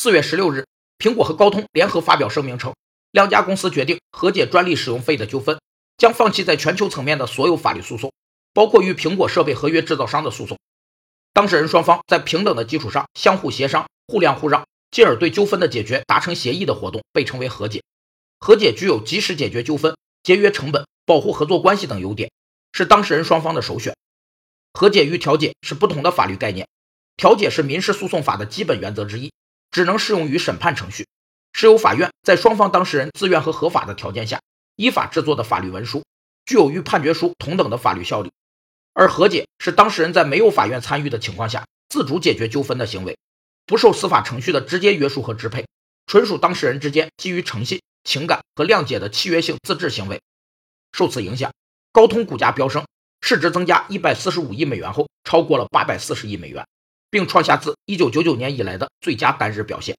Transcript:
四月十六日，苹果和高通联合发表声明称，两家公司决定和解专利使用费的纠纷，将放弃在全球层面的所有法律诉讼，包括与苹果设备合约制造商的诉讼。当事人双方在平等的基础上相互协商、互谅互让，进而对纠纷的解决达成协议的活动被称为和解。和解具有及时解决纠纷、节约成本、保护合作关系等优点，是当事人双方的首选。和解与调解是不同的法律概念，调解是民事诉讼法的基本原则之一，只能适用于审判程序，是由法院在双方当事人自愿和合法的条件下依法制作的法律文书，具有与判决书同等的法律效力。而和解是当事人在没有法院参与的情况下自主解决纠纷的行为，不受司法程序的直接约束和支配，纯属当事人之间基于诚信。情感和谅解的契约性自治行为，受此影响，高通股价飙升，市值增加一百四十五亿美元后，超过了八百四十亿美元，并创下自一九九九年以来的最佳单日表现。